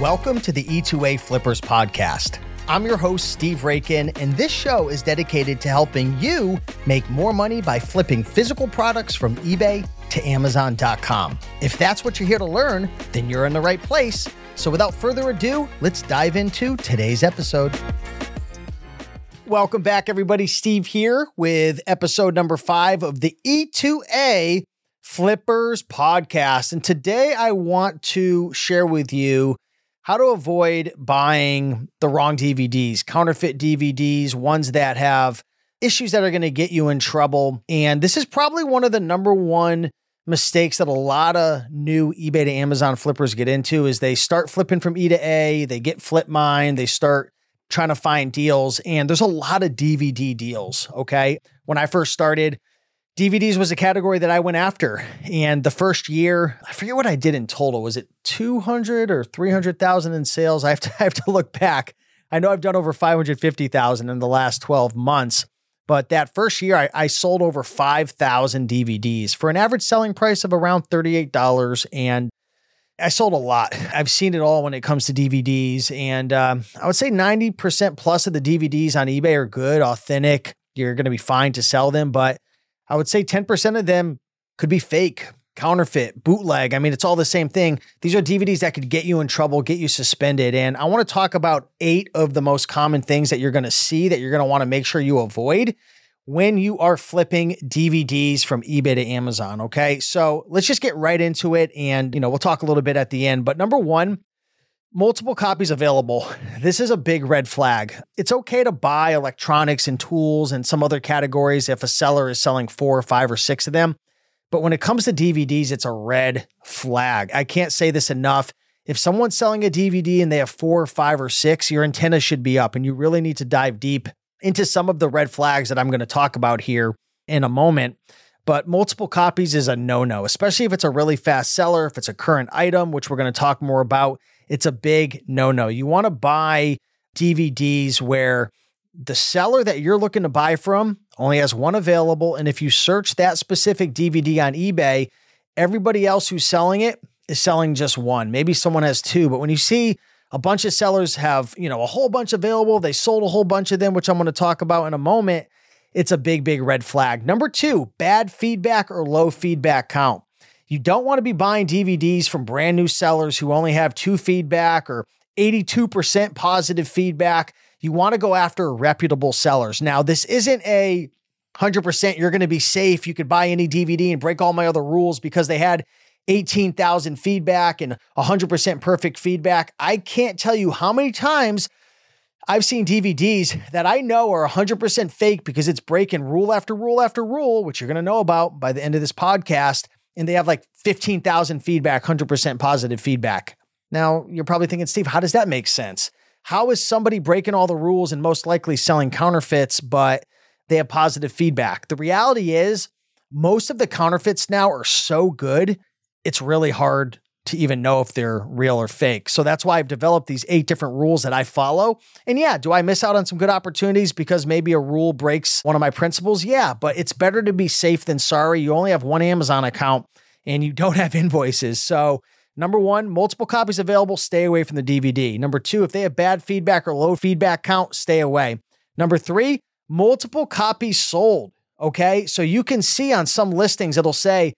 Welcome to the E2A Flippers podcast. I'm your host, Steve Raiken, and this show is dedicated to helping you make more money by flipping physical products from eBay to Amazon.com. If that's what you're here to learn, then you're in the right place. So without further ado, let's dive into today's episode. Welcome back, everybody. Steve here with episode number five of the E2A Flippers podcast. And today I want to share with you how to avoid buying the wrong DVDs, counterfeit DVDs, ones that have issues that are going to get you in trouble. And this is probably one of the number one mistakes that a lot of new eBay to Amazon flippers get into is they start flipping from E to A, they get flip mine, they start trying to find deals and there's a lot of DVD deals, okay? When I first started, DVDs was a category that I went after. And the first year, I forget what I did in total. Was it 200 or 300,000 in sales? I have to I have to look back. I know I've done over 550,000 in the last 12 months. But that first year, I, I sold over 5,000 DVDs for an average selling price of around $38. And I sold a lot. I've seen it all when it comes to DVDs. And um, I would say 90% plus of the DVDs on eBay are good, authentic. You're going to be fine to sell them. But I would say 10% of them could be fake, counterfeit, bootleg. I mean, it's all the same thing. These are DVDs that could get you in trouble, get you suspended. And I want to talk about eight of the most common things that you're going to see that you're going to want to make sure you avoid when you are flipping DVDs from eBay to Amazon. Okay. So let's just get right into it. And, you know, we'll talk a little bit at the end. But number one, multiple copies available. This is a big red flag. It's okay to buy electronics and tools and some other categories if a seller is selling four or five or six of them. But when it comes to DVDs, it's a red flag. I can't say this enough. If someone's selling a DVD and they have four or five or six, your antenna should be up, and you really need to dive deep into some of the red flags that I'm going to talk about here in a moment. But multiple copies is a no no, especially if it's a really fast seller, if it's a current item, which we're going to talk more about it's a big no no. You want to buy DVDs where the seller that you're looking to buy from only has one available. And if you search that specific DVD on eBay, everybody else who's selling it is selling just one. Maybe someone has two. But when you see a bunch of sellers have, you know, a whole bunch available, they sold a whole bunch of them, which I'm going to talk about in a moment. It's a big, big red flag. Number two, bad feedback or low feedback count. You don't want to be buying DVDs from brand new sellers who only have two feedback or 82% positive feedback. You want to go after reputable sellers. Now, this isn't a 100% you're going to be safe. You could buy any DVD and break all my other rules because they had 18,000 feedback and 100% perfect feedback. I can't tell you how many times I've seen DVDs that I know are 100% fake because it's breaking rule after rule after rule, which you're going to know about by the end of this podcast and they have like 15,000 feedback, 100% positive feedback. Now, you're probably thinking, Steve, how does that make sense? How is somebody breaking all the rules and most likely selling counterfeits, but they have positive feedback? The reality is, most of the counterfeits now are so good, it's really hard to even know if they're real or fake. So that's why I've developed these eight different rules that I follow. And yeah, do I miss out on some good opportunities because maybe a rule breaks one of my principles? Yeah, but it's better to be safe than sorry. You only have one Amazon account and you don't have invoices. So, number one, multiple copies available, stay away from the DVD. Number two, if they have bad feedback or low feedback count, stay away. Number three, multiple copies sold. Okay. So you can see on some listings, it'll say,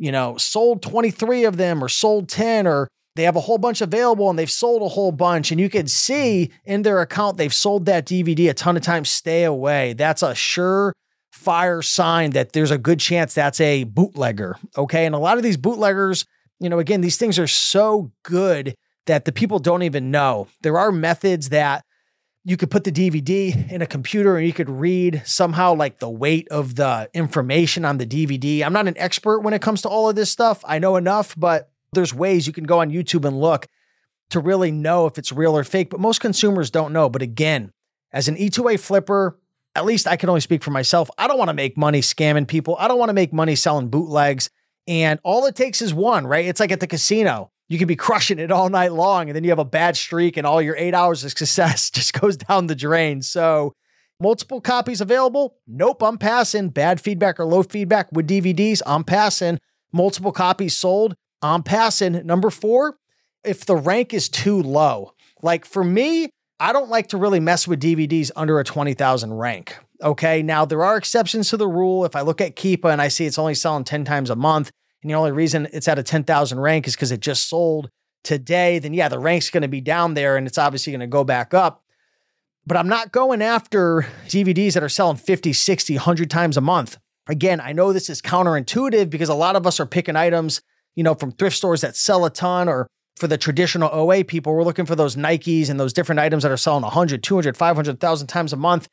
you know, sold 23 of them or sold 10 or they have a whole bunch available and they've sold a whole bunch. And you can see in their account they've sold that DVD a ton of times. Stay away. That's a sure fire sign that there's a good chance that's a bootlegger. Okay. And a lot of these bootleggers, you know, again, these things are so good that the people don't even know. There are methods that you could put the DVD in a computer and you could read somehow like the weight of the information on the DVD. I'm not an expert when it comes to all of this stuff. I know enough, but there's ways you can go on YouTube and look to really know if it's real or fake. But most consumers don't know. But again, as an E2A flipper, at least I can only speak for myself. I don't want to make money scamming people. I don't want to make money selling bootlegs. And all it takes is one, right? It's like at the casino you could be crushing it all night long and then you have a bad streak and all your eight hours of success just goes down the drain. So, multiple copies available? Nope, I'm passing. Bad feedback or low feedback with DVDs? I'm passing. Multiple copies sold? I'm passing. Number four, if the rank is too low. Like for me, I don't like to really mess with DVDs under a 20,000 rank. Okay. Now, there are exceptions to the rule. If I look at Keepa and I see it's only selling 10 times a month, and the only reason it's at a 10,000 rank is because it just sold today, then yeah, the rank's going to be down there and it's obviously going to go back up. But I'm not going after DVDs that are selling 50, 60, 100 times a month. Again, I know this is counterintuitive because a lot of us are picking items, you know, from thrift stores that sell a ton or for the traditional OA people, we're looking for those Nikes and those different items that are selling 100, 200, 500,000 times a month.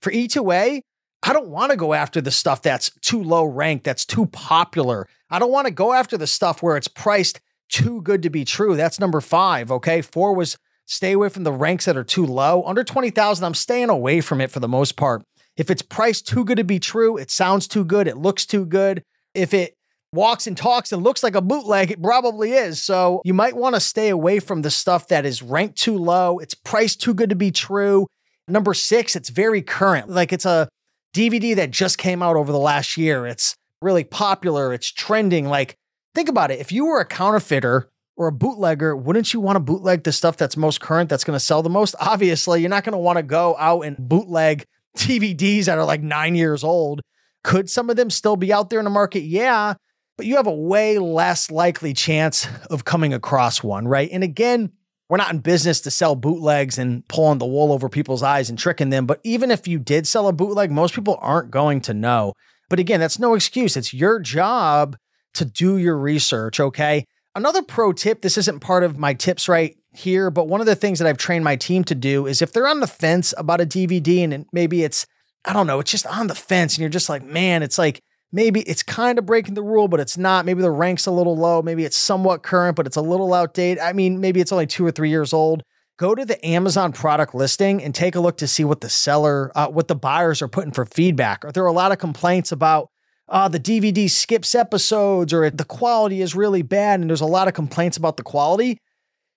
For E2A, I don't want to go after the stuff that's too low rank, that's too popular. I don't want to go after the stuff where it's priced too good to be true. That's number five. Okay. Four was stay away from the ranks that are too low. Under 20,000, I'm staying away from it for the most part. If it's priced too good to be true, it sounds too good, it looks too good. If it walks and talks and looks like a bootleg, it probably is. So you might want to stay away from the stuff that is ranked too low. It's priced too good to be true. Number six, it's very current. Like it's a DVD that just came out over the last year. It's really popular. It's trending. Like, think about it. If you were a counterfeiter or a bootlegger, wouldn't you want to bootleg the stuff that's most current, that's going to sell the most? Obviously, you're not going to want to go out and bootleg DVDs that are like nine years old. Could some of them still be out there in the market? Yeah but you have a way less likely chance of coming across one, right? And again, we're not in business to sell bootlegs and pulling the wool over people's eyes and tricking them. But even if you did sell a bootleg, most people aren't going to know. But again, that's no excuse. It's your job to do your research, okay? Another pro tip this isn't part of my tips right here, but one of the things that I've trained my team to do is if they're on the fence about a DVD and maybe it's, I don't know, it's just on the fence and you're just like, man, it's like, maybe it's kind of breaking the rule, but it's not. Maybe the rank's a little low. Maybe it's somewhat current, but it's a little outdated. I mean, maybe it's only two or three years old. Go to the Amazon product listing and take a look to see what the seller, uh, what the buyers are putting for feedback. Are there a lot of complaints about uh, the DVD skips episodes or the quality is really bad and there's a lot of complaints about the quality?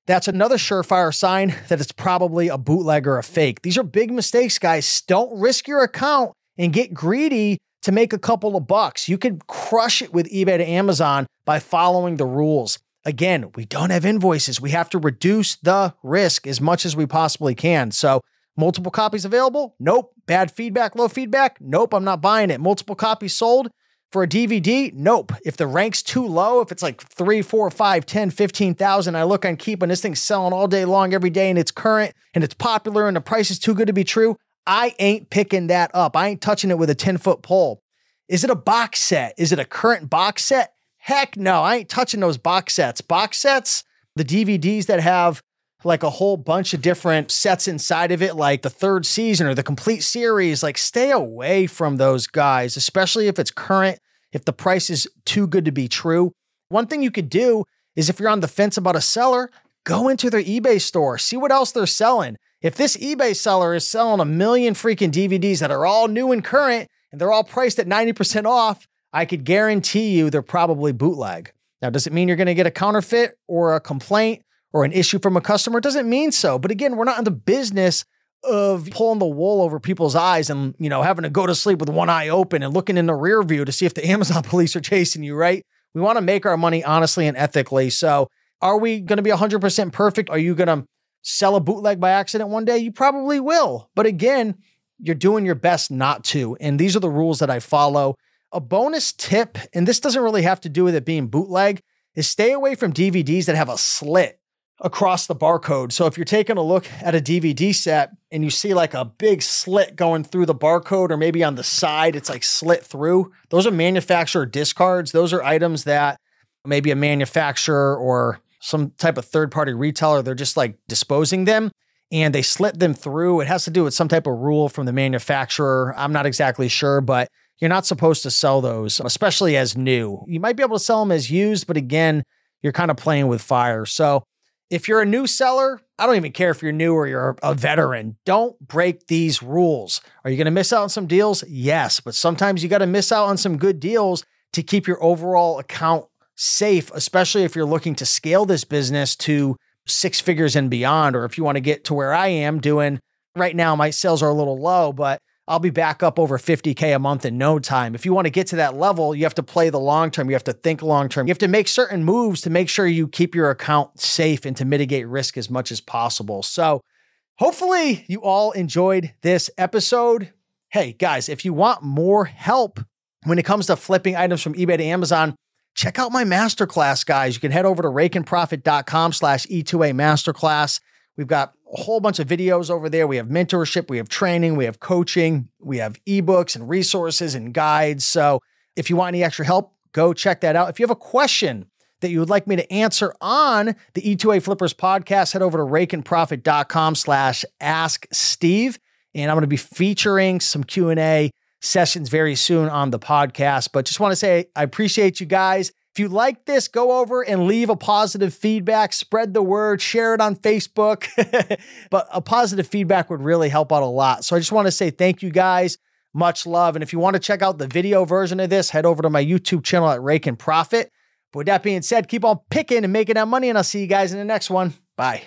That's another surefire sign that it's probably a bootleg or a fake. These are big mistakes, guys. Don't risk your account and get greedy to make a couple of bucks. You could crush it with eBay to Amazon by following the rules. Again, we don't have invoices. We have to reduce the risk as much as we possibly can. So, multiple copies available? Nope. Bad feedback, low feedback? Nope, I'm not buying it. Multiple copies sold? For a DVD, nope. If the rank's too low, if it's like three, four, five, 10, 15,000, I look on Keepa and this thing's selling all day long every day and it's current and it's popular and the price is too good to be true, I ain't picking that up. I ain't touching it with a 10 foot pole. Is it a box set? Is it a current box set? Heck no, I ain't touching those box sets. Box sets, the DVDs that have like a whole bunch of different sets inside of it, like the third season or the complete series, like stay away from those guys, especially if it's current, if the price is too good to be true. One thing you could do is if you're on the fence about a seller, go into their eBay store, see what else they're selling. If this eBay seller is selling a million freaking DVDs that are all new and current and they're all priced at 90% off, I could guarantee you they're probably bootleg. Now, does it mean you're going to get a counterfeit or a complaint or an issue from a customer? It doesn't mean so. But again, we're not in the business of pulling the wool over people's eyes and, you know, having to go to sleep with one eye open and looking in the rear view to see if the Amazon police are chasing you, right? We want to make our money honestly and ethically. So, are we going to be 100% perfect? Are you going to sell a bootleg by accident one day? You probably will. But again, you're doing your best not to. And these are the rules that I follow. A bonus tip, and this doesn't really have to do with it being bootleg, is stay away from DVDs that have a slit across the barcode. So if you're taking a look at a DVD set and you see like a big slit going through the barcode or maybe on the side it's like slit through, those are manufacturer discards. Those are items that maybe a manufacturer or some type of third party retailer, they're just like disposing them and they slit them through. It has to do with some type of rule from the manufacturer. I'm not exactly sure, but you're not supposed to sell those, especially as new. You might be able to sell them as used, but again, you're kind of playing with fire. So if you're a new seller, I don't even care if you're new or you're a veteran. Don't break these rules. Are you going to miss out on some deals? Yes, but sometimes you got to miss out on some good deals to keep your overall account safe, especially if you're looking to scale this business to six figures and beyond, or if you want to get to where I am doing right now, my sales are a little low, but I'll be back up over 50K a month in no time. If you want to get to that level, you have to play the long term. You have to think long term. You have to make certain moves to make sure you keep your account safe and to mitigate risk as much as possible. So, hopefully, you all enjoyed this episode. Hey, guys, if you want more help when it comes to flipping items from eBay to Amazon, check out my masterclass, guys. You can head over to raikenprofit.com slash E2A masterclass. We've got a whole bunch of videos over there. We have mentorship, we have training, we have coaching, we have ebooks and resources and guides. So if you want any extra help, go check that out. If you have a question that you would like me to answer on the E2A Flippers podcast, head over to raikenprofit.com slash ask Steve. And I'm going to be featuring some Q&A sessions very soon on the podcast. But just want to say I appreciate you guys. If you like this, go over and leave a positive feedback, spread the word, share it on Facebook. but a positive feedback would really help out a lot. So I just want to say thank you guys. Much love. And if you want to check out the video version of this, head over to my YouTube channel at Raiken Profit. But with that being said, keep on picking and making that money, and I'll see you guys in the next one. Bye.